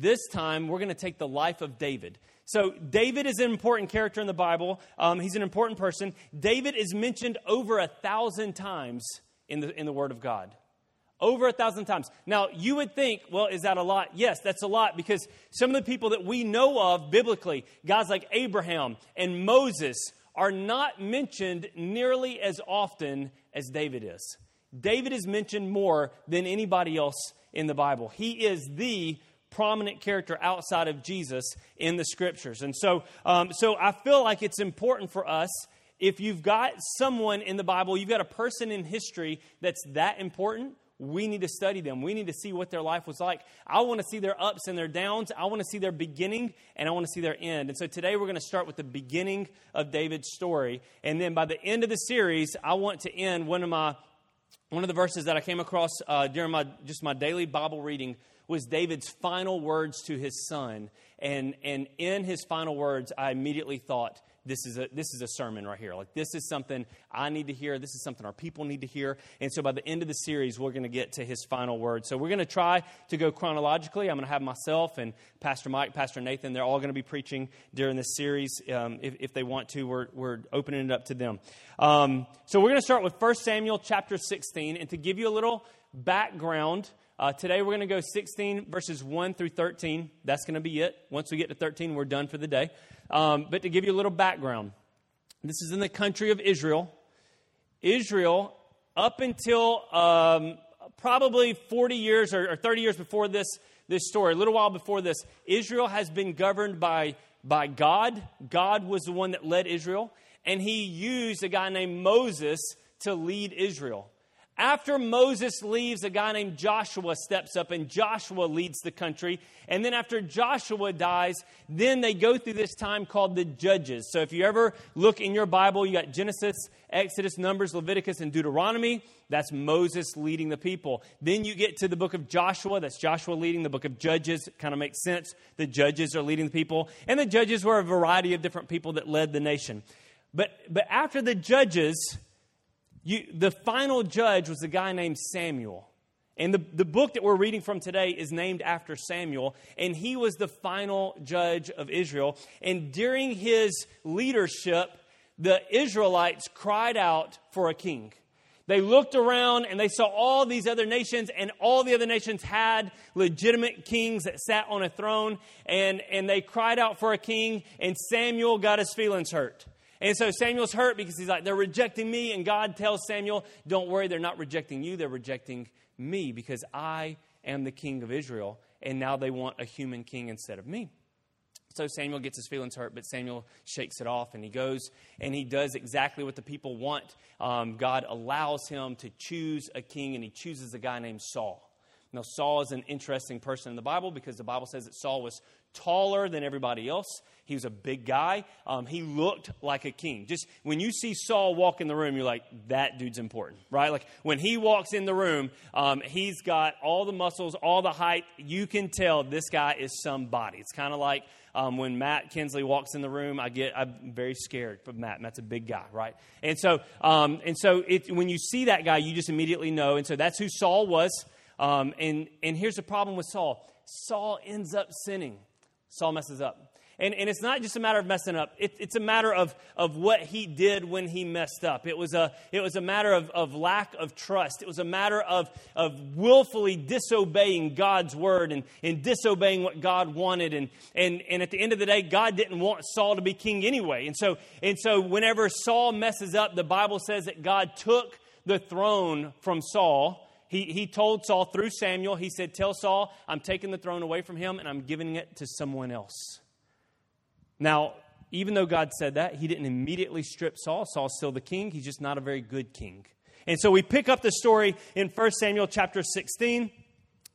this time we're going to take the life of David. So, David is an important character in the Bible. Um, he's an important person. David is mentioned over a thousand times in the, in the Word of God. Over a thousand times. Now, you would think, well, is that a lot? Yes, that's a lot because some of the people that we know of biblically, guys like Abraham and Moses, are not mentioned nearly as often as David is. David is mentioned more than anybody else in the Bible. He is the prominent character outside of Jesus in the scriptures. And so, um, so I feel like it's important for us if you've got someone in the Bible, you've got a person in history that's that important, we need to study them. We need to see what their life was like. I want to see their ups and their downs. I want to see their beginning and I want to see their end. And so today we're going to start with the beginning of David's story. And then by the end of the series, I want to end one of my one of the verses that I came across uh, during my just my daily Bible reading was David's final words to his son. And, and in his final words, I immediately thought, this is, a, this is a sermon right here. Like, this is something I need to hear. This is something our people need to hear. And so, by the end of the series, we're going to get to his final words. So, we're going to try to go chronologically. I'm going to have myself and Pastor Mike, Pastor Nathan, they're all going to be preaching during this series. Um, if, if, they want to, we're, we're opening it up to them. Um, so, we're going to start with 1 Samuel chapter 16. And to give you a little background, uh, today we're going to go 16 verses 1 through 13. That's going to be it. Once we get to 13, we're done for the day. Um, but to give you a little background, this is in the country of Israel. Israel, up until um, probably 40 years or, or 30 years before this, this story, a little while before this, Israel has been governed by, by God. God was the one that led Israel, and he used a guy named Moses to lead Israel. After Moses leaves, a guy named Joshua steps up and Joshua leads the country. And then after Joshua dies, then they go through this time called the Judges. So if you ever look in your Bible, you got Genesis, Exodus, Numbers, Leviticus, and Deuteronomy. That's Moses leading the people. Then you get to the book of Joshua. That's Joshua leading the book of Judges. Kind of makes sense. The judges are leading the people. And the judges were a variety of different people that led the nation. But, but after the judges, you, the final judge was a guy named Samuel. And the, the book that we're reading from today is named after Samuel, and he was the final judge of Israel. And during his leadership, the Israelites cried out for a king. They looked around and they saw all these other nations, and all the other nations had legitimate kings that sat on a throne, and, and they cried out for a king, and Samuel got his feelings hurt. And so Samuel's hurt because he's like, they're rejecting me. And God tells Samuel, don't worry, they're not rejecting you, they're rejecting me because I am the king of Israel. And now they want a human king instead of me. So Samuel gets his feelings hurt, but Samuel shakes it off and he goes and he does exactly what the people want. Um, God allows him to choose a king and he chooses a guy named Saul. Now, Saul is an interesting person in the Bible because the Bible says that Saul was taller than everybody else. He was a big guy. Um, he looked like a king. Just when you see Saul walk in the room, you're like, that dude's important, right? Like when he walks in the room, um, he's got all the muscles, all the height. You can tell this guy is somebody. It's kind of like um, when Matt Kinsley walks in the room, I get I'm very scared of Matt. Matt's a big guy, right? And so, um, and so it, when you see that guy, you just immediately know. And so that's who Saul was. Um, and and here's the problem with Saul: Saul ends up sinning. Saul messes up. And, and it's not just a matter of messing up, it, it's a matter of, of what he did when he messed up. It was a, it was a matter of, of lack of trust. It was a matter of, of willfully disobeying God's word and, and disobeying what God wanted. And, and, and at the end of the day, God didn't want Saul to be king anyway. And so, and so whenever Saul messes up, the Bible says that God took the throne from Saul he, he told Saul through Samuel, he said, Tell Saul, I'm taking the throne away from him and I'm giving it to someone else. Now, even though God said that, he didn't immediately strip Saul. Saul's still the king, he's just not a very good king. And so we pick up the story in 1 Samuel chapter 16.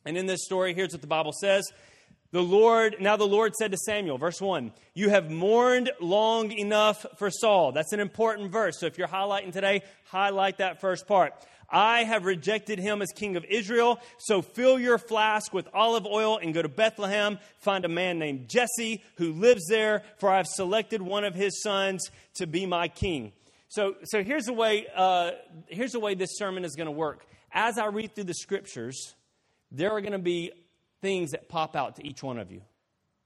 And in this story, here's what the Bible says. The Lord, now the Lord said to Samuel, verse 1, You have mourned long enough for Saul. That's an important verse. So if you're highlighting today, highlight that first part. I have rejected him as king of Israel. So fill your flask with olive oil and go to Bethlehem. Find a man named Jesse who lives there, for I have selected one of his sons to be my king. So, so here's the way. Uh, here's the way this sermon is going to work. As I read through the scriptures, there are going to be things that pop out to each one of you.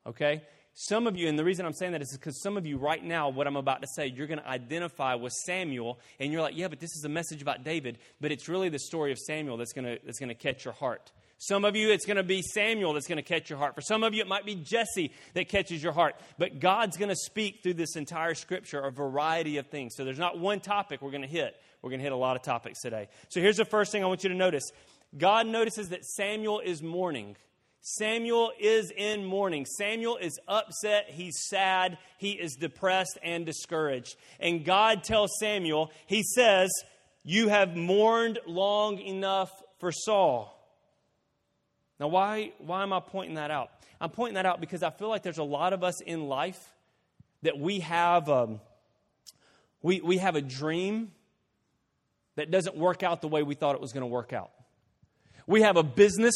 Okay? Some of you, and the reason I'm saying that is because some of you right now, what I'm about to say, you're going to identify with Samuel, and you're like, yeah, but this is a message about David, but it's really the story of Samuel that's going to, that's going to catch your heart. Some of you, it's going to be Samuel that's going to catch your heart. For some of you, it might be Jesse that catches your heart. But God's going to speak through this entire scripture a variety of things. So there's not one topic we're going to hit. We're going to hit a lot of topics today. So here's the first thing I want you to notice God notices that Samuel is mourning. Samuel is in mourning. Samuel is upset, he's sad, he is depressed and discouraged. And God tells Samuel, He says, You have mourned long enough for Saul. Now, why, why am I pointing that out? I'm pointing that out because I feel like there's a lot of us in life that we have, um, we, we have a dream that doesn't work out the way we thought it was going to work out. We have a business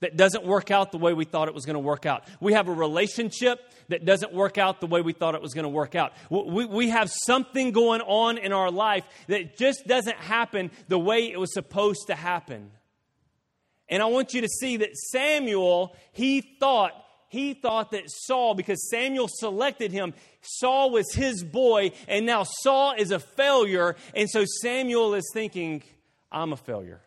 that doesn't work out the way we thought it was going to work out. We have a relationship that doesn't work out the way we thought it was going to work out. We, we have something going on in our life that just doesn't happen the way it was supposed to happen. And I want you to see that Samuel, he thought, he thought that Saul, because Samuel selected him, Saul was his boy, and now Saul is a failure. And so Samuel is thinking, I'm a failure.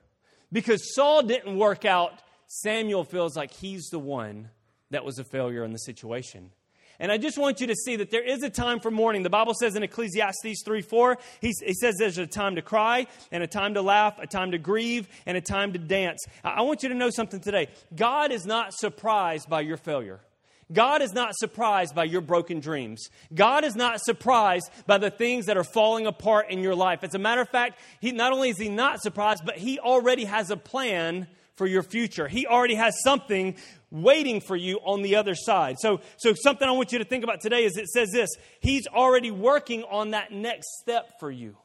Because Saul didn't work out, Samuel feels like he's the one that was a failure in the situation. And I just want you to see that there is a time for mourning. The Bible says in Ecclesiastes 3 4, he, he says there's a time to cry, and a time to laugh, a time to grieve, and a time to dance. I want you to know something today. God is not surprised by your failure. God is not surprised by your broken dreams. God is not surprised by the things that are falling apart in your life. As a matter of fact, he, not only is He not surprised, but He already has a plan for your future. He already has something waiting for you on the other side. So, so something I want you to think about today is it says this He's already working on that next step for you.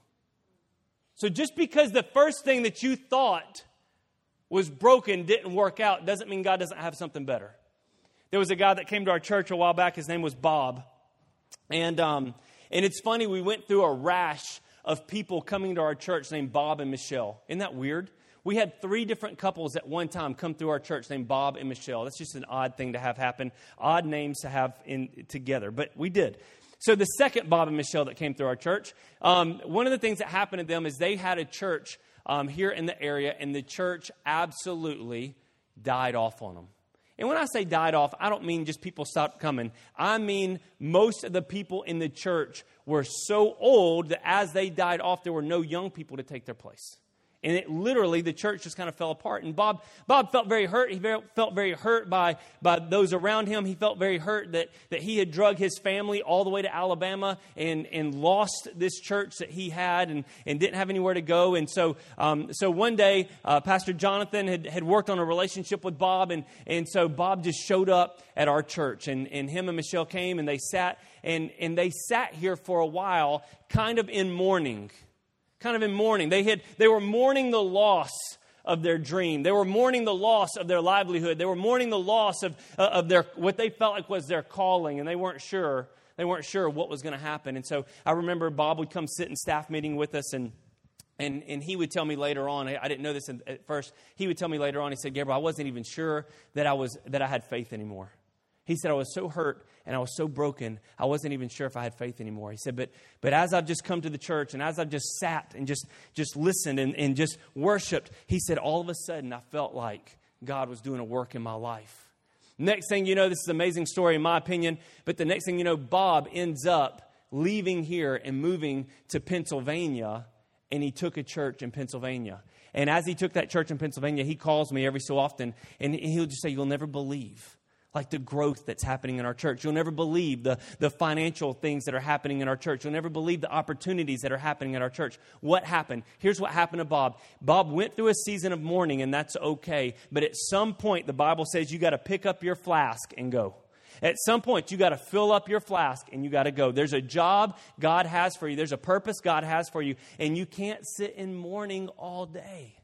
So just because the first thing that you thought was broken didn't work out doesn't mean God doesn't have something better. There was a guy that came to our church a while back. His name was Bob. And, um, and it's funny, we went through a rash of people coming to our church named Bob and Michelle. Isn't that weird? We had three different couples at one time come through our church named Bob and Michelle. That's just an odd thing to have happen, odd names to have in together, but we did. So the second Bob and Michelle that came through our church, um, one of the things that happened to them is they had a church um, here in the area, and the church absolutely died off on them. And when I say died off, I don't mean just people stopped coming. I mean most of the people in the church were so old that as they died off, there were no young people to take their place and it literally the church just kind of fell apart. And bob bob felt very hurt. He felt very hurt by by those around him. He felt very hurt that that he had drug his family all the way to alabama and and lost this church that he had and and didn't have anywhere to go. And so um, so one day uh, pastor jonathan had had worked on a relationship with bob and and so bob just showed up at our church. And and him and michelle came and they sat and and they sat here for a while kind of in mourning kind of in mourning. They, had, they were mourning the loss of their dream. They were mourning the loss of their livelihood. They were mourning the loss of, uh, of their, what they felt like was their calling, and they weren't sure. They weren't sure what was going to happen. And so I remember Bob would come sit in staff meeting with us, and, and, and he would tell me later on, I didn't know this at first, he would tell me later on, he said, Gabriel, I wasn't even sure that I, was, that I had faith anymore. He said, I was so hurt and I was so broken, I wasn't even sure if I had faith anymore. He said, but, but as I've just come to the church and as I've just sat and just, just listened and, and just worshiped, he said, all of a sudden I felt like God was doing a work in my life. Next thing you know, this is an amazing story in my opinion, but the next thing you know, Bob ends up leaving here and moving to Pennsylvania, and he took a church in Pennsylvania. And as he took that church in Pennsylvania, he calls me every so often, and he'll just say, You'll never believe like the growth that's happening in our church. You'll never believe the, the financial things that are happening in our church. You'll never believe the opportunities that are happening in our church. What happened? Here's what happened to Bob. Bob went through a season of mourning, and that's okay. But at some point, the Bible says you got to pick up your flask and go. At some point, you got to fill up your flask and you got to go. There's a job God has for you, there's a purpose God has for you, and you can't sit in mourning all day.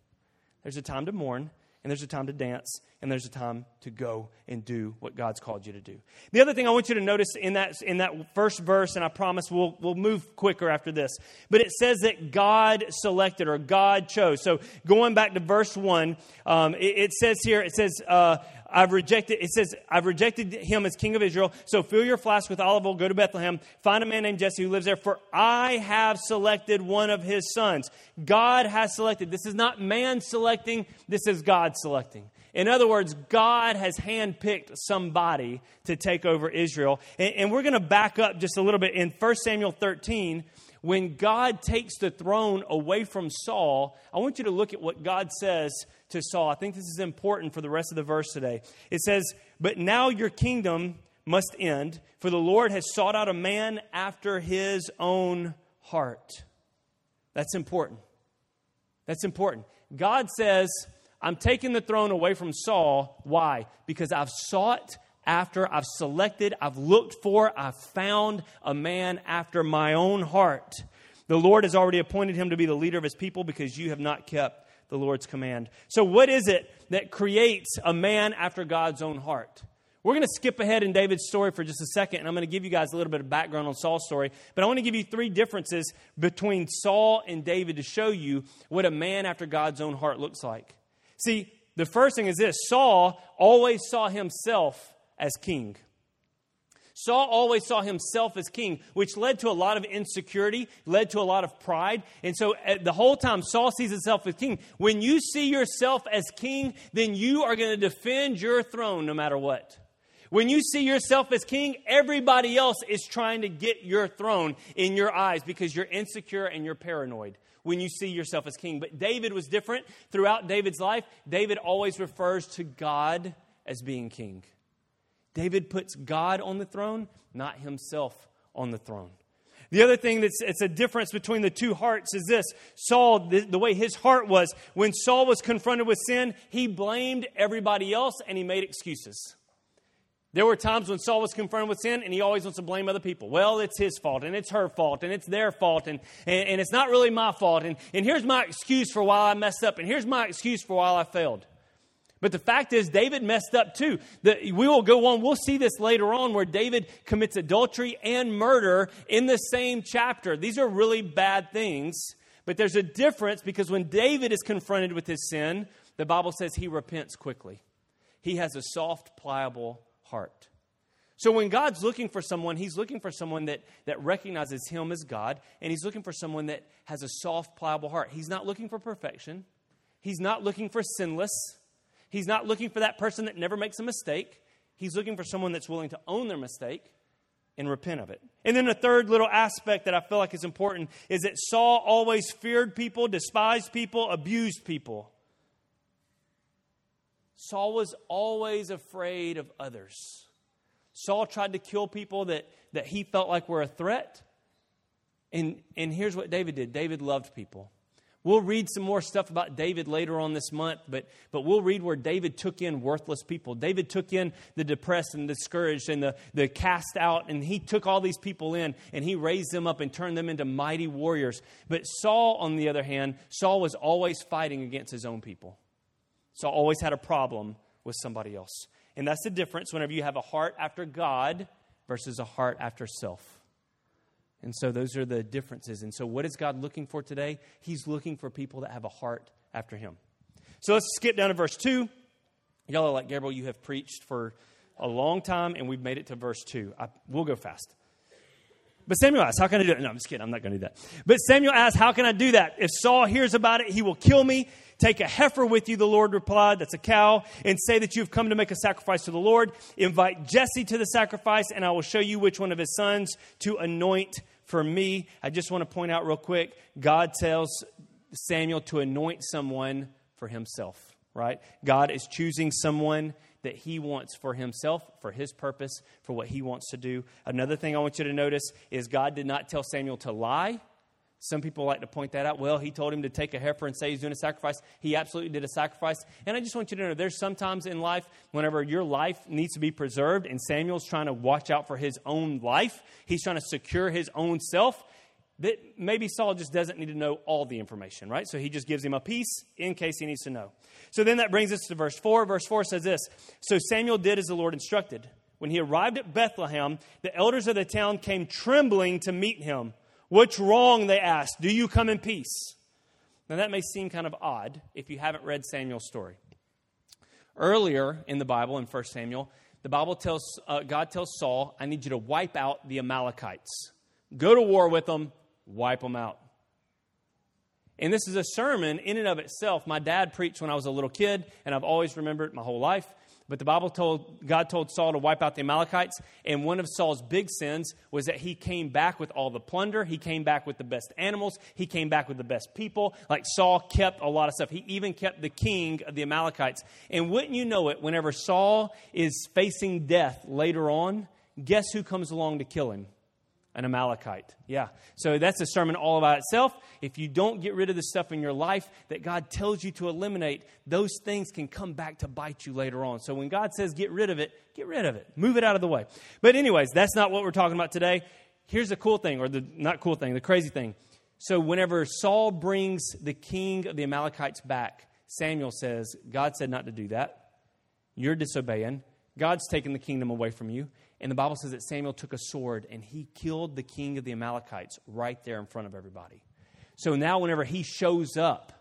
There's a time to mourn, and there's a time to dance, and there's a time to go and do what God's called you to do. The other thing I want you to notice in that, in that first verse, and I promise we'll, we'll move quicker after this, but it says that God selected or God chose. So going back to verse 1, um, it, it, says here, it says, uh, I've rejected, it says, I've rejected him as king of Israel. So fill your flask with olive oil, go to Bethlehem, find a man named Jesse who lives there, for I have selected one of his sons. God has selected. This is not man selecting, this is God selecting. In other words, God has handpicked somebody to take over Israel. And, and we're going to back up just a little bit. In 1 Samuel 13, when God takes the throne away from Saul, I want you to look at what God says to Saul. I think this is important for the rest of the verse today. It says, But now your kingdom must end, for the Lord has sought out a man after his own heart. That's important. That's important. God says, I'm taking the throne away from Saul. Why? Because I've sought after, I've selected, I've looked for, I've found a man after my own heart. The Lord has already appointed him to be the leader of his people because you have not kept the Lord's command. So, what is it that creates a man after God's own heart? We're going to skip ahead in David's story for just a second, and I'm going to give you guys a little bit of background on Saul's story. But I want to give you three differences between Saul and David to show you what a man after God's own heart looks like. See, the first thing is this Saul always saw himself as king. Saul always saw himself as king, which led to a lot of insecurity, led to a lot of pride. And so uh, the whole time, Saul sees himself as king. When you see yourself as king, then you are going to defend your throne no matter what. When you see yourself as king, everybody else is trying to get your throne in your eyes because you're insecure and you're paranoid when you see yourself as king. But David was different. Throughout David's life, David always refers to God as being king. David puts God on the throne, not himself on the throne. The other thing that's it's a difference between the two hearts is this Saul, the, the, way his heart was, when Saul was confronted with sin, he blamed everybody else and he made excuses. There were times when Saul was confronted with sin and he always wants to blame other people. Well, it's his fault and it's her fault and it's their fault and, and, and it's not really my fault. And, and here's my excuse for why I messed up and here's my excuse for why I failed. But the fact is, David messed up too. The, we will go on, we'll see this later on where David commits adultery and murder in the same chapter. These are really bad things, but there's a difference because when David is confronted with his sin, the Bible says he repents quickly. He has a soft, pliable heart. So when God's looking for someone, he's looking for someone that, that recognizes him as God, and he's looking for someone that has a soft, pliable heart. He's not looking for perfection, he's not looking for sinless, he's not looking for that person that never makes a mistake. He's looking for someone that's willing to own their mistake and repent of it. And then the third little aspect that I feel like is important is that Saul always feared people, despised people, abused people. Saul was always afraid of others. Saul tried to kill people that, that he felt like were a threat. And, and here's what David did David loved people. We'll read some more stuff about David later on this month, but, but we'll read where David took in worthless people. David took in the depressed and discouraged and the, the cast out, and he took all these people in and he raised them up and turned them into mighty warriors. But Saul, on the other hand, Saul was always fighting against his own people. Saul always had a problem with somebody else. And that's the difference whenever you have a heart after God versus a heart after self. And so those are the differences. And so, what is God looking for today? He's looking for people that have a heart after Him. So, let's skip down to verse 2. Y'all are like, Gabriel, you have preached for a long time, and we've made it to verse 2. I, we'll go fast. But Samuel asks, How can I do it? No, I'm just kidding. I'm not going to do that. But Samuel asks, How can I do that? If Saul hears about it, he will kill me. Take a heifer with you, the Lord replied, that's a cow, and say that you've come to make a sacrifice to the Lord. Invite Jesse to the sacrifice, and I will show you which one of his sons to anoint for me. I just want to point out real quick God tells Samuel to anoint someone for himself, right? God is choosing someone that he wants for himself, for his purpose, for what he wants to do. Another thing I want you to notice is God did not tell Samuel to lie. Some people like to point that out. Well, he told him to take a heifer and say he's doing a sacrifice. He absolutely did a sacrifice. And I just want you to know there's sometimes in life, whenever your life needs to be preserved, and Samuel's trying to watch out for his own life, he's trying to secure his own self, that maybe Saul just doesn't need to know all the information, right? So he just gives him a piece in case he needs to know. So then that brings us to verse 4. Verse 4 says this So Samuel did as the Lord instructed. When he arrived at Bethlehem, the elders of the town came trembling to meet him. What's wrong? They asked. Do you come in peace? Now, that may seem kind of odd if you haven't read Samuel's story. Earlier in the Bible, in 1 Samuel, the Bible tells, uh, God tells Saul, I need you to wipe out the Amalekites. Go to war with them, wipe them out. And this is a sermon in and of itself. My dad preached when I was a little kid, and I've always remembered my whole life. But the Bible told, God told Saul to wipe out the Amalekites. And one of Saul's big sins was that he came back with all the plunder. He came back with the best animals. He came back with the best people. Like Saul kept a lot of stuff. He even kept the king of the Amalekites. And wouldn't you know it, whenever Saul is facing death later on, guess who comes along to kill him? An Amalekite. Yeah. So that's a sermon all about itself. If you don't get rid of the stuff in your life that God tells you to eliminate, those things can come back to bite you later on. So when God says get rid of it, get rid of it. Move it out of the way. But, anyways, that's not what we're talking about today. Here's the cool thing, or the not cool thing, the crazy thing. So whenever Saul brings the king of the Amalekites back, Samuel says, God said not to do that. You're disobeying. God's taken the kingdom away from you. And the Bible says that Samuel took a sword and he killed the king of the Amalekites right there in front of everybody. So now, whenever he shows up,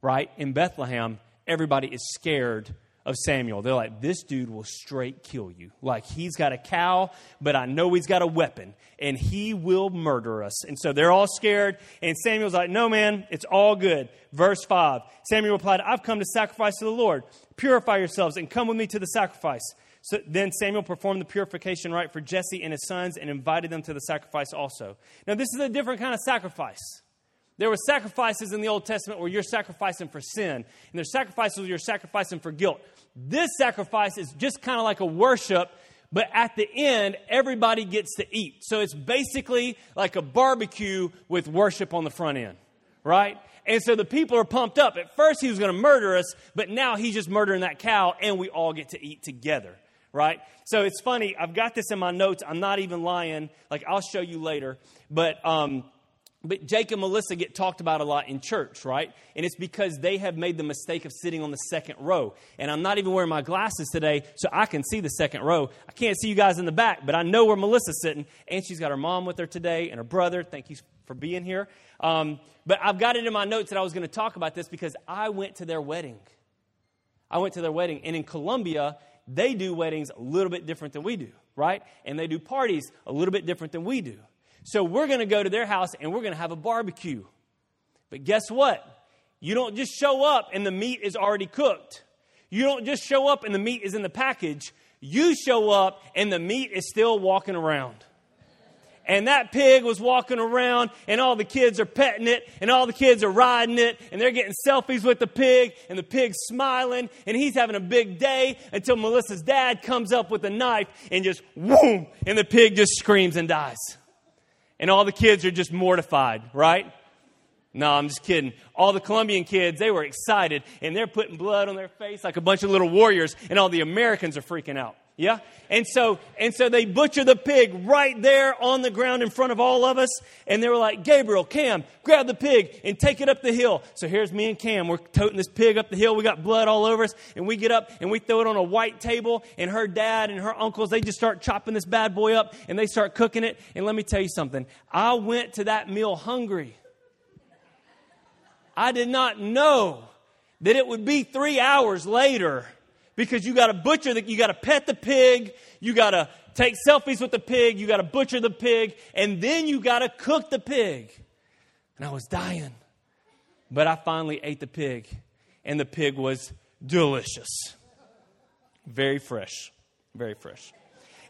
right, in Bethlehem, everybody is scared of Samuel. They're like, this dude will straight kill you. Like, he's got a cow, but I know he's got a weapon, and he will murder us. And so they're all scared. And Samuel's like, no, man, it's all good. Verse 5 Samuel replied, I've come to sacrifice to the Lord. Purify yourselves and come with me to the sacrifice. So then Samuel performed the purification rite for Jesse and his sons and invited them to the sacrifice also. Now, this is a different kind of sacrifice. There were sacrifices in the Old Testament where you're sacrificing for sin, and there's sacrifices where you're sacrificing for guilt. This sacrifice is just kind of like a worship, but at the end, everybody gets to eat. So it's basically like a barbecue with worship on the front end, right? And so the people are pumped up. At first, he was going to murder us, but now he's just murdering that cow, and we all get to eat together right? So it's funny. I've got this in my notes. I'm not even lying. Like I'll show you later. But um, but Jake and Melissa get talked about a lot in church, right? And it's because they have made the mistake of sitting on the second row. And I'm not even wearing my glasses today, so I can see the second row. I can't see you guys in the back, but I know where Melissa's sitting. And she's got her mom with her today and her brother. Thank you for being here. Um, but I've got it in my notes that I was going to talk about this because I went to their wedding. I went to their wedding. And in Colombia, they do weddings a little bit different than we do, right? And they do parties a little bit different than we do. So we're going to go to their house and we're going to have a barbecue. But guess what? You don't just show up and the meat is already cooked. You don't just show up and the meat is in the package. You show up and the meat is still walking around and that pig was walking around and all the kids are petting it and all the kids are riding it and they're getting selfies with the pig and the pig's smiling and he's having a big day until Melissa's dad comes up with a knife and just whoom and the pig just screams and dies. And all the kids are just mortified, right? No, I'm just kidding. All the Colombian kids, they were excited and they're putting blood on their face like a bunch of little warriors and all the Americans are freaking out. Yeah? And so, and so they butcher the pig right there on the ground in front of all of us. And they were like, Gabriel, Cam, grab the pig and take it up the hill. So here's me and Cam. We're toting this pig up the hill. We got blood all over us. And we get up and we throw it on a white table. And her dad and her uncles, they just start chopping this bad boy up and they start cooking it. And let me tell you something. I went to that meal hungry. I did not know that it would be three hours later because you got to butcher the, you got to pet the pig, you got to take selfies with the pig, you got to butcher the pig, and then you got to cook the pig. And I was dying. But I finally ate the pig, and the pig was delicious. Very fresh. Very fresh.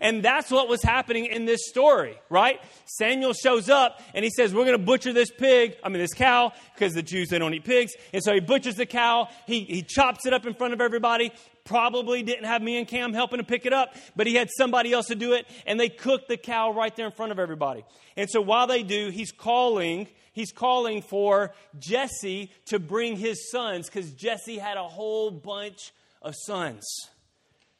And that's what was happening in this story, right? Samuel shows up and he says, We're going to butcher this pig, I mean, this cow, because the Jews, they don't eat pigs. And so he butchers the cow. He, he chops it up in front of everybody. Probably didn't have me and Cam helping to pick it up, but he had somebody else to do it. And they cooked the cow right there in front of everybody. And so while they do, he's calling he's calling for Jesse to bring his sons because Jesse had a whole bunch of sons.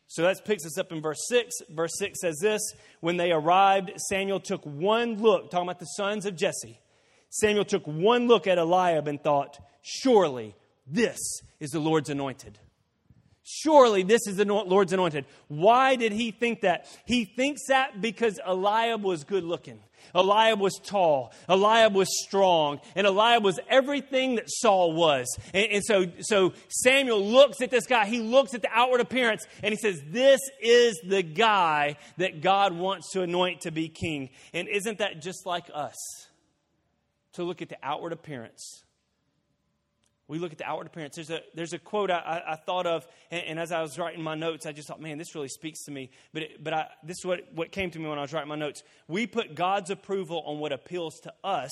So that picks us up in verse 6. Verse 6 says this When they arrived, Samuel took one look, talking about the sons of Jesse. Samuel took one look at Eliab and thought, Surely this is the Lord's anointed. Surely this is the Lord's anointed. Why did he think that? He thinks that because Eliab was good looking. Eliab was tall. Eliab was strong. And Eliab was everything that Saul was. And, and, so, so Samuel looks at this guy. He looks at the outward appearance and he says, This is the guy that God wants to anoint to be king. And isn't that just like us? To look at the outward appearance we look at the outward appearance. There's a, there's a quote I, I, thought of, and, and, as I was writing my notes, I just thought, man, this really speaks to me. But, it, but I, this is what, what came to me when I was writing my notes. We put God's approval on what appeals to us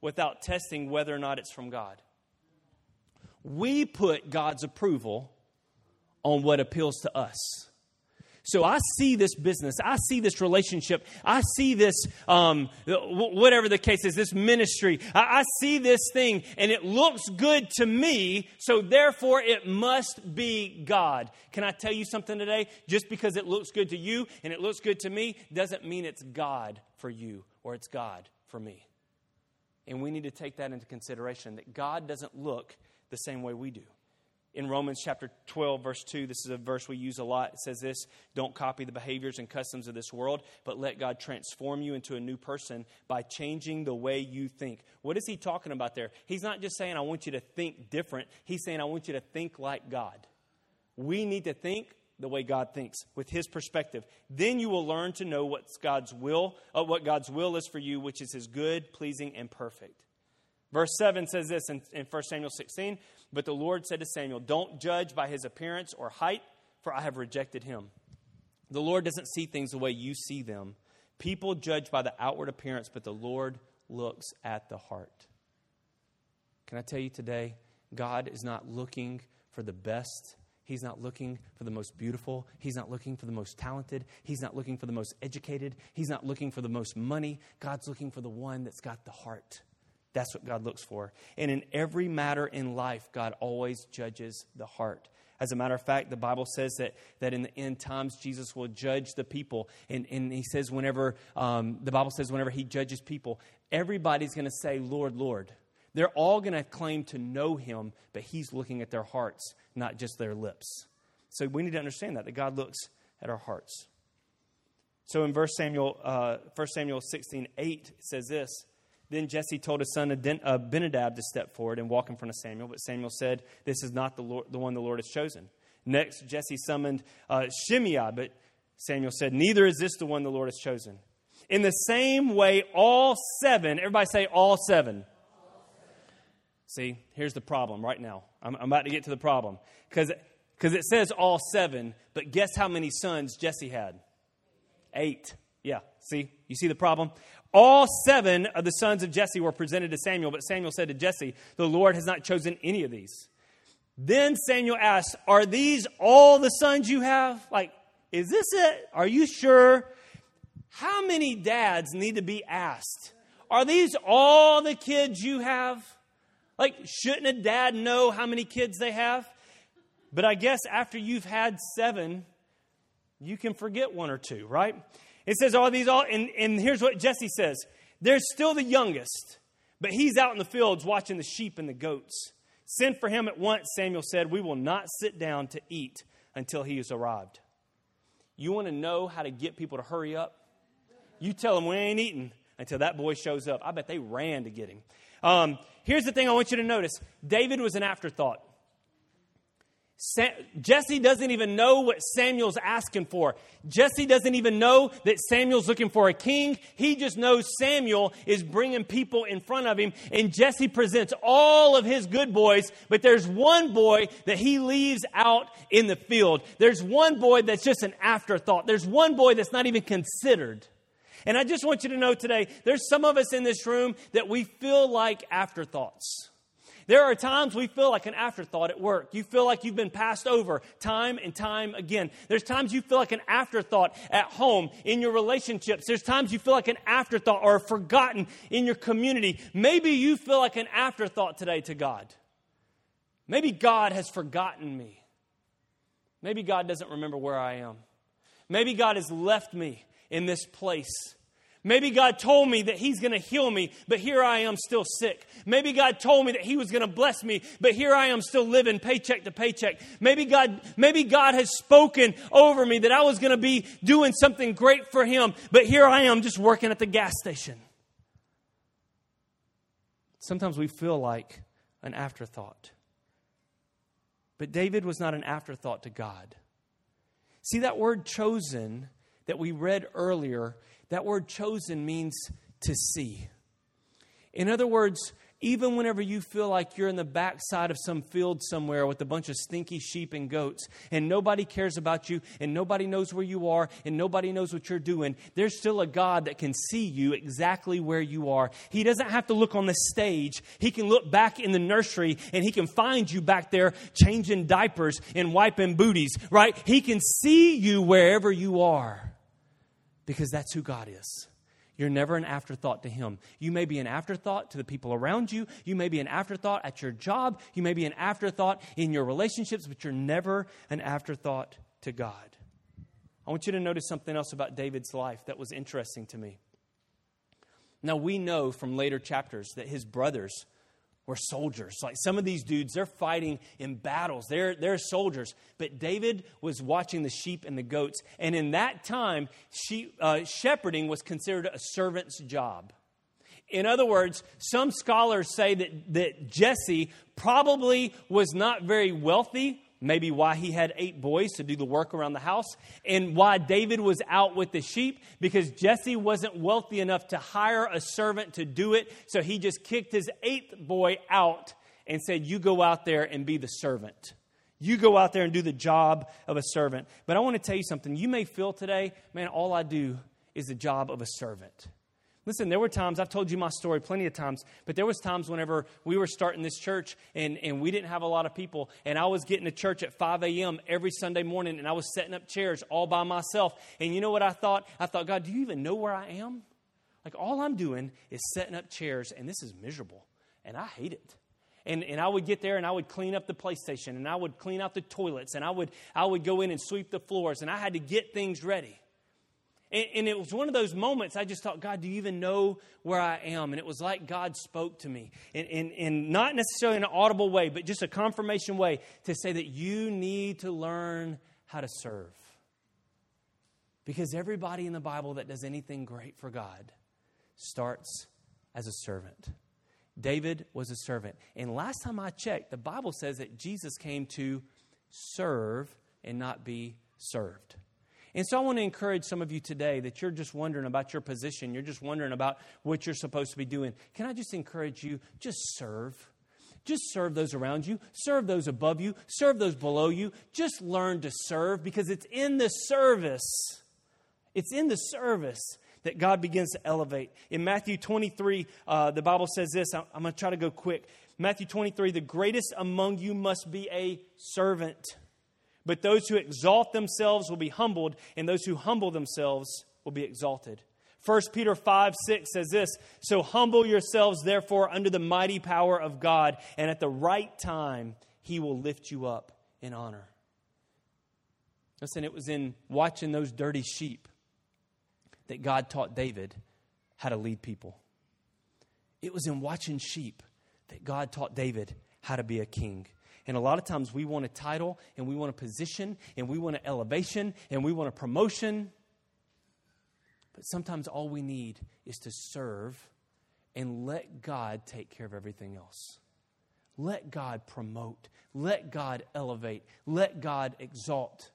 without testing whether or not it's from God. We put God's approval on what appeals to us. So I see this business, I see this relationship, I see this, um, whatever the case is, this ministry. I, I see this thing, and it looks good to me, so therefore it must be God. Can I tell you something today? Just because it looks good to you and it looks good to me doesn't mean it's God for you or it's God for me. And we need to take that into consideration that God doesn't look the same way we do in Romans chapter 12, verse 2, this is a verse we use a lot. It says this Don't copy the behaviors and customs of this world, but let God transform you into a new person by changing the way you think. What is he talking about there? He's not just saying, I want you to think different. He's saying, I want you to think like God. We need to think the way God thinks with his perspective. Then you will learn to know what's God's will, uh, what God's will is for you, which is his good, pleasing, and perfect. Verse 7 says this in, in 1 Samuel 16 But the Lord said to Samuel, Don't judge by his appearance or height, for I have rejected him. The Lord doesn't see things the way you see them. People judge by the outward appearance, but the Lord looks at the heart. Can I tell you today, God is not looking for the best. He's not looking for the most beautiful. He's not looking for the most talented. He's not looking for the most educated. He's not looking for the most money. God's looking for the one that's got the heart. That's what God looks for. And in every matter in life, God always judges the heart. As a matter of fact, the Bible says that, that in the end times, Jesus will judge the people. And, and he says, whenever, um, the Bible says, whenever he judges people, everybody's going to say, Lord, Lord. They're all going to claim to know him, but he's looking at their hearts, not just their lips. So we need to understand that, that God looks at our hearts. So in verse Samuel, uh, 1 Samuel 16, 8, says this then Jesse told his son Abinadab to step forward and walk in front of Samuel, but Samuel said, This is not the, Lord, the one the Lord has chosen. Next, Jesse summoned uh, Shimei, but Samuel said, Neither is this the one the Lord has chosen. In the same way, all seven, everybody say all seven. See, here's the problem right now. I'm, I'm about to get to the problem. Because it says all seven, but guess how many sons Jesse had? Eight. Yeah, see? You see the problem? All seven of the sons of Jesse were presented to Samuel, but Samuel said to Jesse, The Lord has not chosen any of these. Then Samuel asked, Are these all the sons you have? Like, is this it? Are you sure? How many dads need to be asked? Are these all the kids you have? Like, shouldn't a dad know how many kids they have? But I guess after you've had seven, you can forget one or two, right? It says all these all, and, and here's what Jesse says. There's still the youngest, but he's out in the fields watching the sheep and the goats. Send for him at once, Samuel said. We will not sit down to eat until he has arrived. You want to know how to get people to hurry up? You tell them we ain't eating until that boy shows up. I bet they ran to get him. Um, here's the thing I want you to notice David was an afterthought. Jesse doesn't even know what Samuel's asking for. Jesse doesn't even know that Samuel's looking for a king. He just knows Samuel is bringing people in front of him. And Jesse presents all of his good boys, but there's one boy that he leaves out in the field. There's one boy that's just an afterthought. There's one boy that's not even considered. And I just want you to know today, there's some of us in this room that we feel like afterthoughts. There are times we feel like an afterthought at work. You feel like you've been passed over time and time again. There's times you feel like an afterthought at home, in your relationships. There's times you feel like an afterthought or forgotten in your community. Maybe you feel like an afterthought today to God. Maybe God has forgotten me. Maybe God doesn't remember where I am. Maybe God has left me in this place Maybe God told me that He's going to heal me, but here I am still sick. Maybe God told me that He was going to bless me, but here I am still living paycheck to paycheck. Maybe God, maybe God has spoken over me that I was going to be doing something great for Him, but here I am just working at the gas station. Sometimes we feel like an afterthought. But David was not an afterthought to God. See, that word chosen that we read earlier, that word chosen means to see. In other words, even whenever you feel like you're in the backside of some field somewhere with a bunch of stinky sheep and goats, and nobody cares about you, and nobody knows where you are, and nobody knows what you're doing, there's still a God that can see you exactly where you are. He doesn't have to look on the stage. He can look back in the nursery, and He can find you back there changing diapers and wiping booties, right? He can see you wherever you are because that's who God is. You're never an afterthought to Him. You may be an afterthought to the people around you. You may be an afterthought at your job. You may be an afterthought in your relationships, but you're never an afterthought to God. I want you to notice something else about David's life that was interesting to me. Now, we know from later chapters that his brothers were soldiers. Like some of these dudes, they're fighting in battles. They're, they're soldiers. But David was watching the sheep and the goats. And in that time, sheep, uh, shepherding was considered a servant's job. In other words, some scholars say that, that Jesse probably was not very wealthy maybe why he had eight boys to do the work around the house, and why David was out with the sheep, because Jesse wasn't wealthy enough to hire a servant to do it. So he just kicked his eighth boy out and said, You go out there and be the servant. You go out there and do the job of a servant. But I want to tell you something. You may feel today, man, all I do is the job of a servant. Listen, there were times, I've told you my story plenty of times, but there was times whenever we were starting this church and, and we didn't have a lot of people, and I was getting to church at 5 a.m. every Sunday morning, and I was setting up chairs all by myself. And you know what I thought? I thought, God, do you even know where I am? Like, all I'm doing is setting up chairs, and this is miserable, and I hate it. And, and I would get there and I would clean up the PlayStation and I would clean out the toilets and I would, I would go in and sweep the floors and I had to get things ready. And, and, it was one of those moments I just thought, God, do you even know where I am? And it was like God spoke to me. And, not necessarily in an audible way, but just a confirmation way to say that you need to learn how to serve. Because everybody in the Bible that does anything great for God starts as a servant. David was a servant. And last time I checked, the Bible says that Jesus came to serve and not be served. And so I want to encourage some of you today that you're just wondering about your position, you're just wondering about what you're supposed to be doing. Can I just encourage you? Just serve. Just serve those around you, serve those above you, serve those below you. Just learn to serve because it's in the service. It's in the service that God begins to elevate. In Matthew 23, uh, the Bible says this. I'm, I'm going to try to go quick. Matthew 23, the greatest among you must be a servant. But those who exalt themselves will be humbled, and those who humble themselves will be exalted. 1 Peter 5 6 says this So humble yourselves, therefore, under the mighty power of God, and at the right time, he will lift you up in honor. Listen, it was in watching those dirty sheep that God taught David how to lead people. It was in watching sheep that God taught David how to be a king. And a lot of times we want a title and we want a position and we want an elevation and we want a promotion. But sometimes all we need is to serve and let God take care of everything else. Let God promote. Let God elevate. Let God exalt.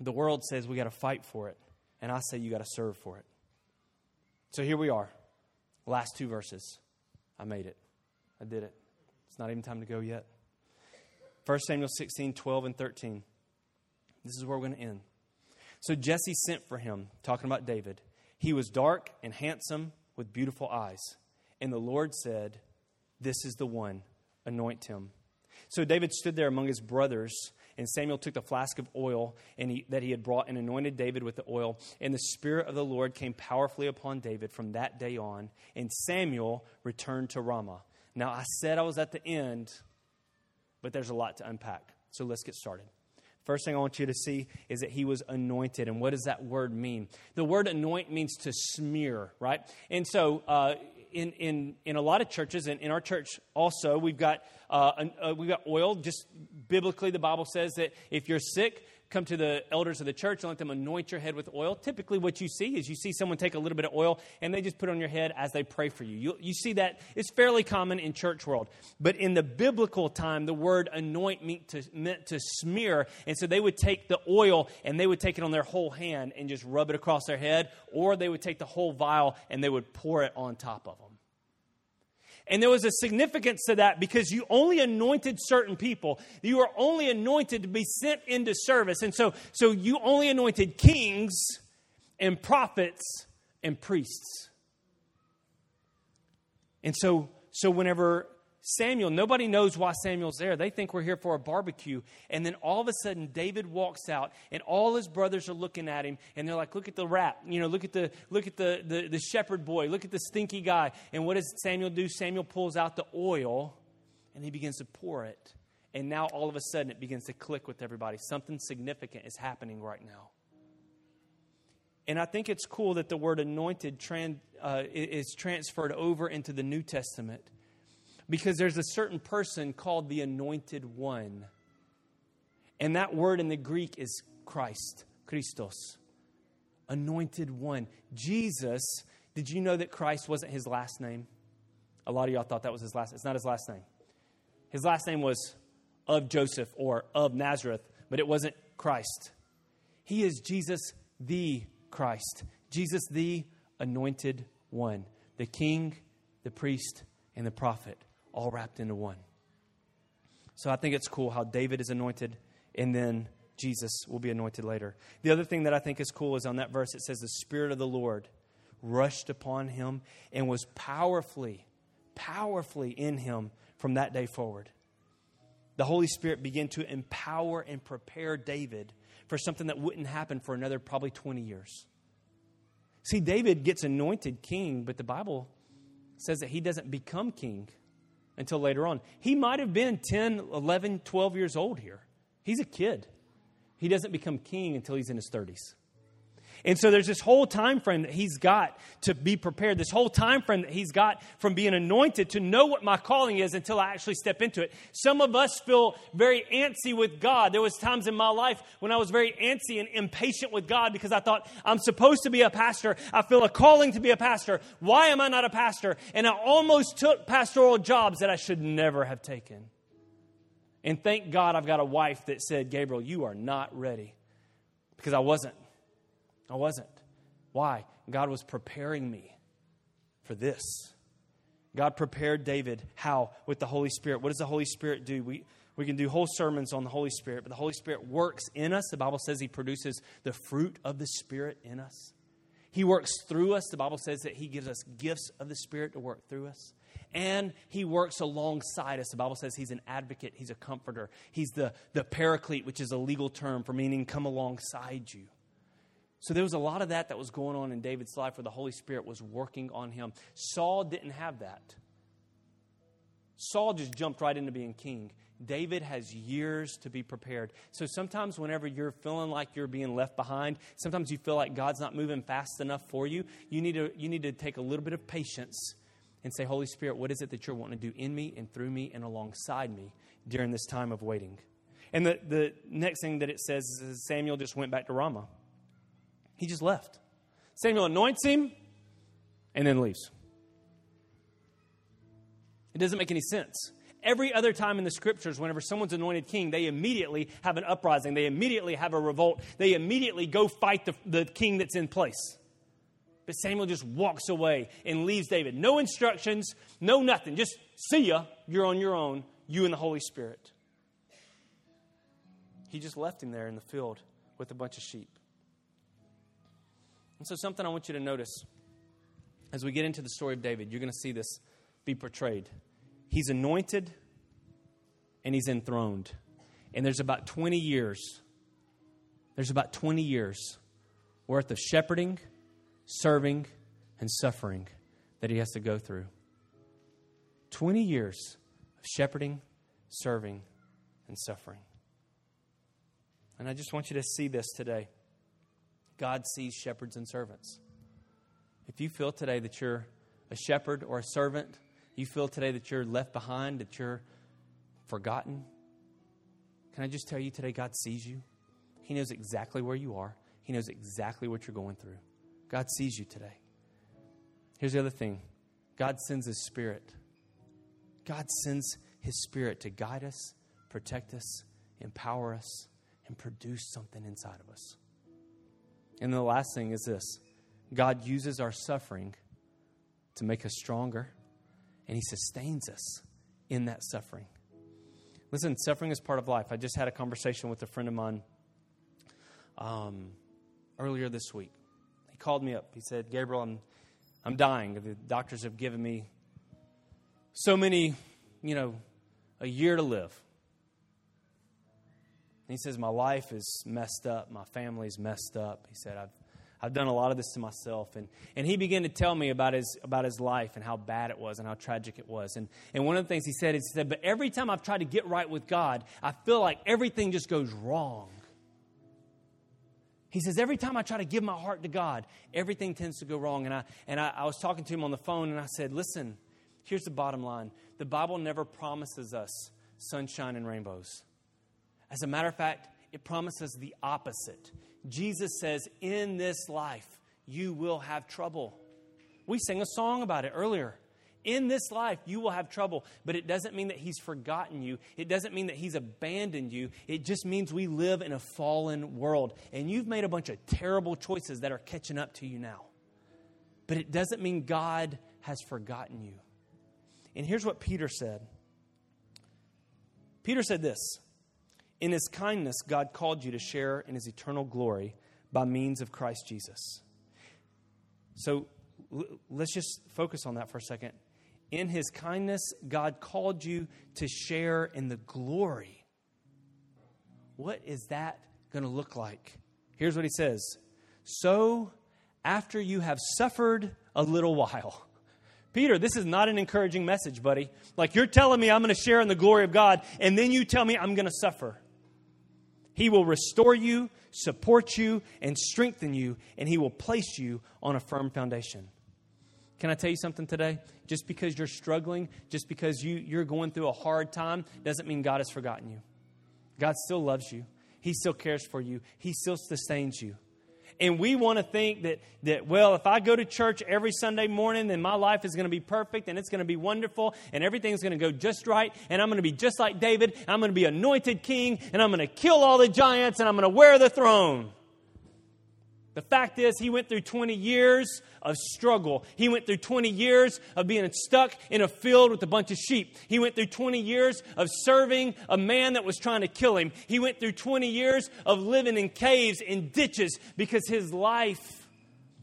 The world says we got to fight for it, and I say you got to serve for it. So here we are. Last two verses. I made it. I did it not even time to go yet. 1 Samuel 16, 12, and 13. This is where we're going to end. So Jesse sent for him, talking about David. He was dark and handsome with beautiful eyes. And the Lord said, This is the one, anoint him. So David stood there among his brothers, and Samuel took the flask of oil and he, that he had brought and anointed David with the oil. And the Spirit of the Lord came powerfully upon David from that day on, and Samuel returned to Ramah. Now, I said I was at the end, but there's a lot to unpack. So let's get started. First thing I want you to see is that he was anointed. And what does that word mean? The word anoint means to smear, right? And so, uh, in, in, in a lot of churches, and in our church also, we've got, uh, uh, we've got oil. Just biblically, the Bible says that if you're sick, come to the elders of the church and let them anoint your head with oil. Typically, what you see is you see someone take a little bit of oil and they just put it on your head as they pray for you. You, you see that it's fairly common in church world. But in the biblical time, the word anoint meant to, meant to smear. And so they would take the oil and they would take it on their whole hand and just rub it across their head, or they would take the whole vial and they would pour it on top of them. And there was a significance to that because you only anointed certain people. You were only anointed to be sent into service. And so, so you only anointed kings and prophets and priests. And so, so whenever Samuel, nobody knows why Samuel's there. They think we're here for a barbecue. And then all of a sudden, David walks out, and all his brothers are looking at him, and they're like, Look at the rat. You know, look at the look at the, the, the shepherd boy, look at the stinky guy. And what does Samuel do? Samuel pulls out the oil and he begins to pour it. And now all of a sudden it begins to click with everybody. Something significant is happening right now. And I think it's cool that the word anointed uh, is transferred over into the New Testament because there's a certain person called the anointed one. And that word in the Greek is Christ, Christos. Anointed one. Jesus, did you know that Christ wasn't his last name? A lot of y'all thought that was his last It's not his last name. His last name was of Joseph or of Nazareth, but it wasn't Christ. He is Jesus the Christ. Jesus the anointed one, the king, the priest, and the prophet all wrapped into one. So I think it's cool how David is anointed and then Jesus will be anointed later. The other thing that I think is cool is on that verse it says, The Spirit of the Lord rushed upon him and was powerfully, powerfully in him from that day forward. The Holy Spirit began to empower and prepare David for something that wouldn't happen for another probably 20 years. See, David gets anointed king, but the Bible says that he doesn't become king until later on. He might have been 10, 11, 12 years old here. He's a kid. He doesn't become king until he's in his 30s. And so there's this whole time frame that he's got to be prepared, this whole time frame that he's got from being anointed to know what my calling is until I actually step into it. Some of us feel very antsy with God. There was times in my life when I was very antsy and impatient with God because I thought I'm supposed to be a pastor. I feel a calling to be a pastor. Why am I not a pastor? And I almost took pastoral jobs that I should never have taken. And thank God I've got a wife that said, Gabriel, you are not ready. Because I wasn't. I wasn't. Why? God was preparing me for this. God prepared David. How? With the Holy Spirit. What does the Holy Spirit do? We, we can do whole sermons on the Holy Spirit, but the Holy Spirit works in us. The Bible says He produces the fruit of the Spirit in us. He works through us. The Bible says that He gives us gifts of the Spirit to work through us. And He works alongside us. The Bible says He's an advocate, He's a comforter. He's the, the paraclete, which is a legal term for meaning come alongside you. So there was a lot of that that was going on in David's life where the Holy Spirit was working on him. Saul didn't have that. Saul just jumped right into being king. David has years to be prepared. So sometimes, whenever you're feeling like you're being left behind, sometimes you feel like God's not moving fast enough for you, you need to, you need to take a little bit of patience and say, Holy Spirit, what is it that you're wanting to do in me and through me and alongside me during this time of waiting? And the, the next thing that it says is Samuel just went back to Ramah. He just left. Samuel anoints him and then leaves. It doesn't make any sense. Every other time in the scriptures, whenever someone's anointed king, they immediately have an uprising. They immediately have a revolt. They immediately go fight the, the king that's in place. But Samuel just walks away and leaves David. No instructions, no nothing. Just see ya. You're on your own, you and the Holy Spirit. He just left him there in the field with a bunch of sheep. And so, something I want you to notice as we get into the story of David, you're going to see this be portrayed. He's anointed and he's enthroned. And there's about 20 years, there's about 20 years worth of shepherding, serving, and suffering that he has to go through. 20 years of shepherding, serving, and suffering. And I just want you to see this today. God sees shepherds and servants. If you feel today that you're a shepherd or a servant, you feel today that you're left behind, that you're forgotten, can I just tell you today, God sees you? He knows exactly where you are, He knows exactly what you're going through. God sees you today. Here's the other thing God sends His Spirit. God sends His Spirit to guide us, protect us, empower us, and produce something inside of us. And the last thing is this God uses our suffering to make us stronger, and He sustains us in that suffering. Listen, suffering is part of life. I just had a conversation with a friend of mine um, earlier this week. He called me up. He said, Gabriel, I'm, I'm dying. The doctors have given me so many, you know, a year to live. He says, My life is messed up. My family's messed up. He said, I've I've done a lot of this to myself. And, and he began to tell me about his, about his life and how bad it was and how tragic it was. And, and one of the things he said is, he said, But every time I've tried to get right with God, I feel like everything just goes wrong. He says, Every time I try to give my heart to God, everything tends to go wrong. And I, and I, I was talking to him on the phone and I said, Listen, here's the bottom line the Bible never promises us sunshine and rainbows. As a matter of fact, it promises the opposite. Jesus says, In this life, you will have trouble. We sang a song about it earlier. In this life, you will have trouble, but it doesn't mean that He's forgotten you. It doesn't mean that He's abandoned you. It just means we live in a fallen world, and you've made a bunch of terrible choices that are catching up to you now. But it doesn't mean God has forgotten you. And here's what Peter said Peter said this in his kindness, God called you to share in his eternal glory by means of Christ Jesus. So let's just focus on that for a second. In his kindness, God called you to share in the glory. What is that going to look like? Here's what he says So, after you have suffered a little while, Peter, this is not an encouraging message, buddy. Like you're telling me I'm going to share in the glory of God, and then you tell me I'm going to suffer. He will restore you, support you, and strengthen you, and He will place you on a firm foundation. Can I tell you something today? Just because you're struggling, just because you, you're going through a hard time, doesn't mean God has forgotten you. God still loves you, He still cares for you, He still sustains you. And we want to think that, that, well, if I go to church every Sunday morning, then my life is going to be perfect and it's going to be wonderful and everything's going to go just right and I'm going to be just like David. I'm going to be anointed king and I'm going to kill all the giants and I'm going to wear the throne. The fact is, he went through 20 years of struggle. He went through 20 years of being stuck in a field with a bunch of sheep. He went through 20 years of serving a man that was trying to kill him. He went through 20 years of living in caves, in ditches, because his life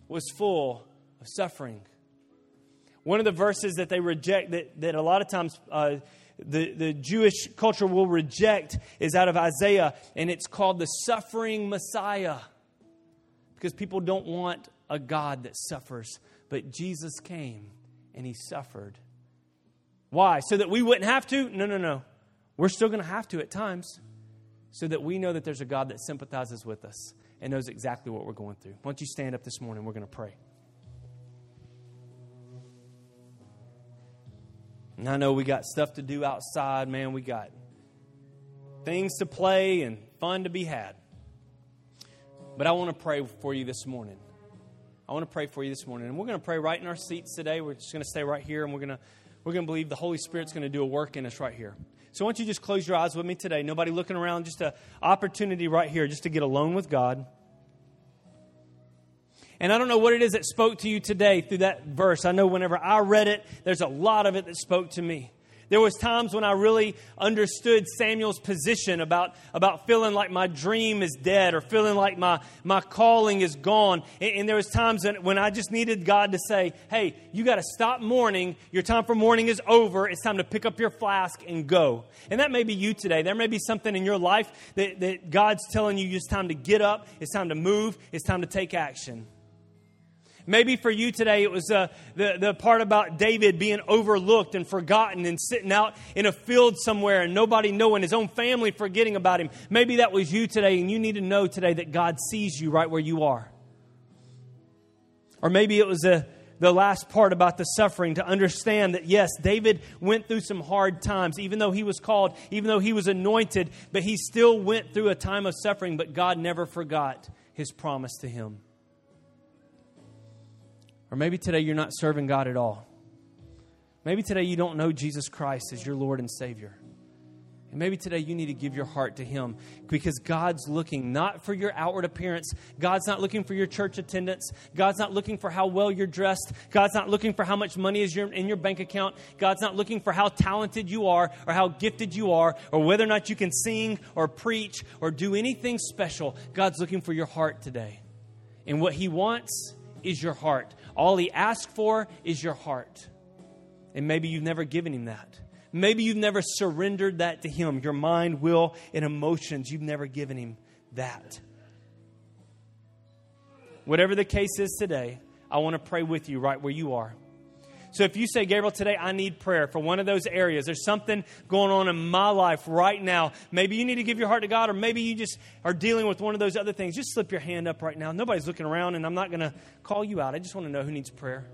was full of suffering. One of the verses that they reject, that, that a lot of times uh, the, the Jewish culture will reject, is out of Isaiah, and it's called the suffering Messiah because people don't want a God that suffers. But Jesus came and he suffered. Why? So that we wouldn't have to? No, no, no. We're still going to have to at times so that we know that there's a God that sympathizes with us and knows exactly what we're going through. Why don't you stand up this morning? We're going to pray. And I know we got stuff to do outside, man. We got things to play and fun to be had. But I want to pray for you this morning. I want to pray for you this morning. And we're going to pray right in our seats today. We're just going to stay right here and we're going to we're going to believe the Holy Spirit's going to do a work in us right here. So why don't you just close your eyes with me today? Nobody looking around, just an opportunity right here just to get alone with God. And I don't know what it is that spoke to you today through that verse. I know whenever I read it, there's a lot of it that spoke to me. There was times when I really understood Samuel's position about, about feeling like my dream is dead or feeling like my, my calling is gone. And, and there was times when, I just needed God to say, hey, you got to stop mourning. Your time for mourning is over. It's time to pick up your flask and go. And that may be you today. There may be something in your life that, that God's telling you it's time to get up. It's time to move. It's time to take action. Maybe for you today, it was uh, the, the part about David being overlooked and forgotten and sitting out in a field somewhere and nobody knowing, his own family forgetting about him. Maybe that was you today, and you need to know today that God sees you right where you are. Or maybe it was a, the last part about the suffering to understand that, yes, David went through some hard times, even though he was called, even though he was anointed, but he still went through a time of suffering, but God never forgot his promise to him. Or maybe today you're not serving God at all. Maybe today you don't know Jesus Christ as your Lord and Savior. And maybe today you need to give your heart to Him because God's looking not for your outward appearance. God's not looking for your church attendance. God's not looking for how well you're dressed. God's not looking for how much money is in your bank account. God's not looking for how talented you are or how gifted you are or whether or not you can sing or preach or do anything special. God's looking for your heart today. And what He wants is your heart. All he asks for is your heart. And maybe you've never given him that. Maybe you've never surrendered that to him your mind, will, and emotions. You've never given him that. Whatever the case is today, I want to pray with you right where you are. So if you say, Gabriel, today I need prayer for one of those areas, there's something going on in my life right now. Maybe you need to give your heart to God, or maybe you just are dealing with one of those other things. Just slip your hand up right now. Nobody's looking around, and I'm not going to call you out. I just want to know who needs prayer.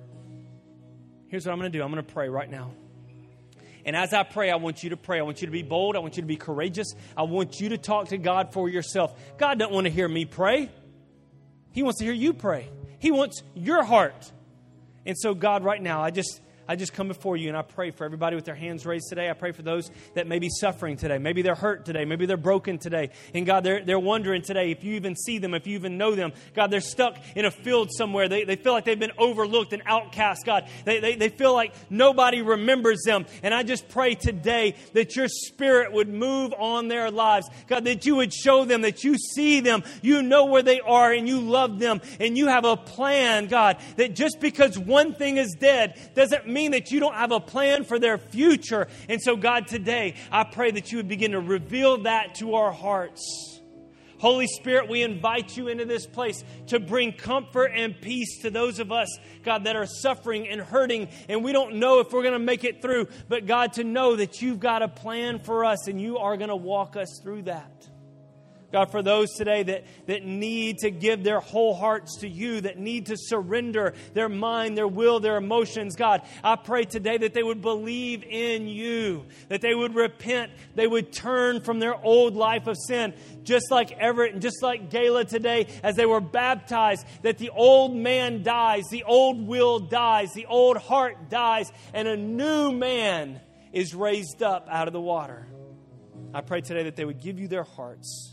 Here's what I'm going to do I'm going to pray right now. And as I pray, I want you to pray. I want you to be bold. I want you to be courageous. I want you to talk to God for yourself. God doesn't want to hear me pray, He wants to hear you pray. He wants your heart. And so, God, right now, I just I just come before you and I pray for everybody with their hands raised today. I pray for those that may be suffering today. Maybe they're hurt today. Maybe they're broken today. And God, they're, they're wondering today if you even see them, if you even know them. God, they're stuck in a field somewhere. They, they feel like they've been overlooked and outcast. God, they, they, they feel like nobody remembers them. And I just pray today that your spirit would move on their lives. God, that you would show them that you see them, you know where they are, and you love them. And you have a plan, God, that just because one thing is dead doesn't mean that you don't have a plan for their future. And so, God, today, I pray that you would begin to reveal that to our hearts. Holy Spirit, we invite you into this place to bring comfort and peace to those of us, God, that are suffering and hurting, and we don't know if we're going to make it through. But, God, to know that you've got a plan for us and you are going to walk us through that. God, for those today that, that need to give their whole hearts to you, that need to surrender their mind, their will, their emotions, God, I pray today that they would believe in you, that they would repent, they would turn from their old life of sin, just like Everett and just like Gayla today, as they were baptized, that the old man dies, the old will dies, the old heart dies, and a new man is raised up out of the water. I pray today that they would give you their hearts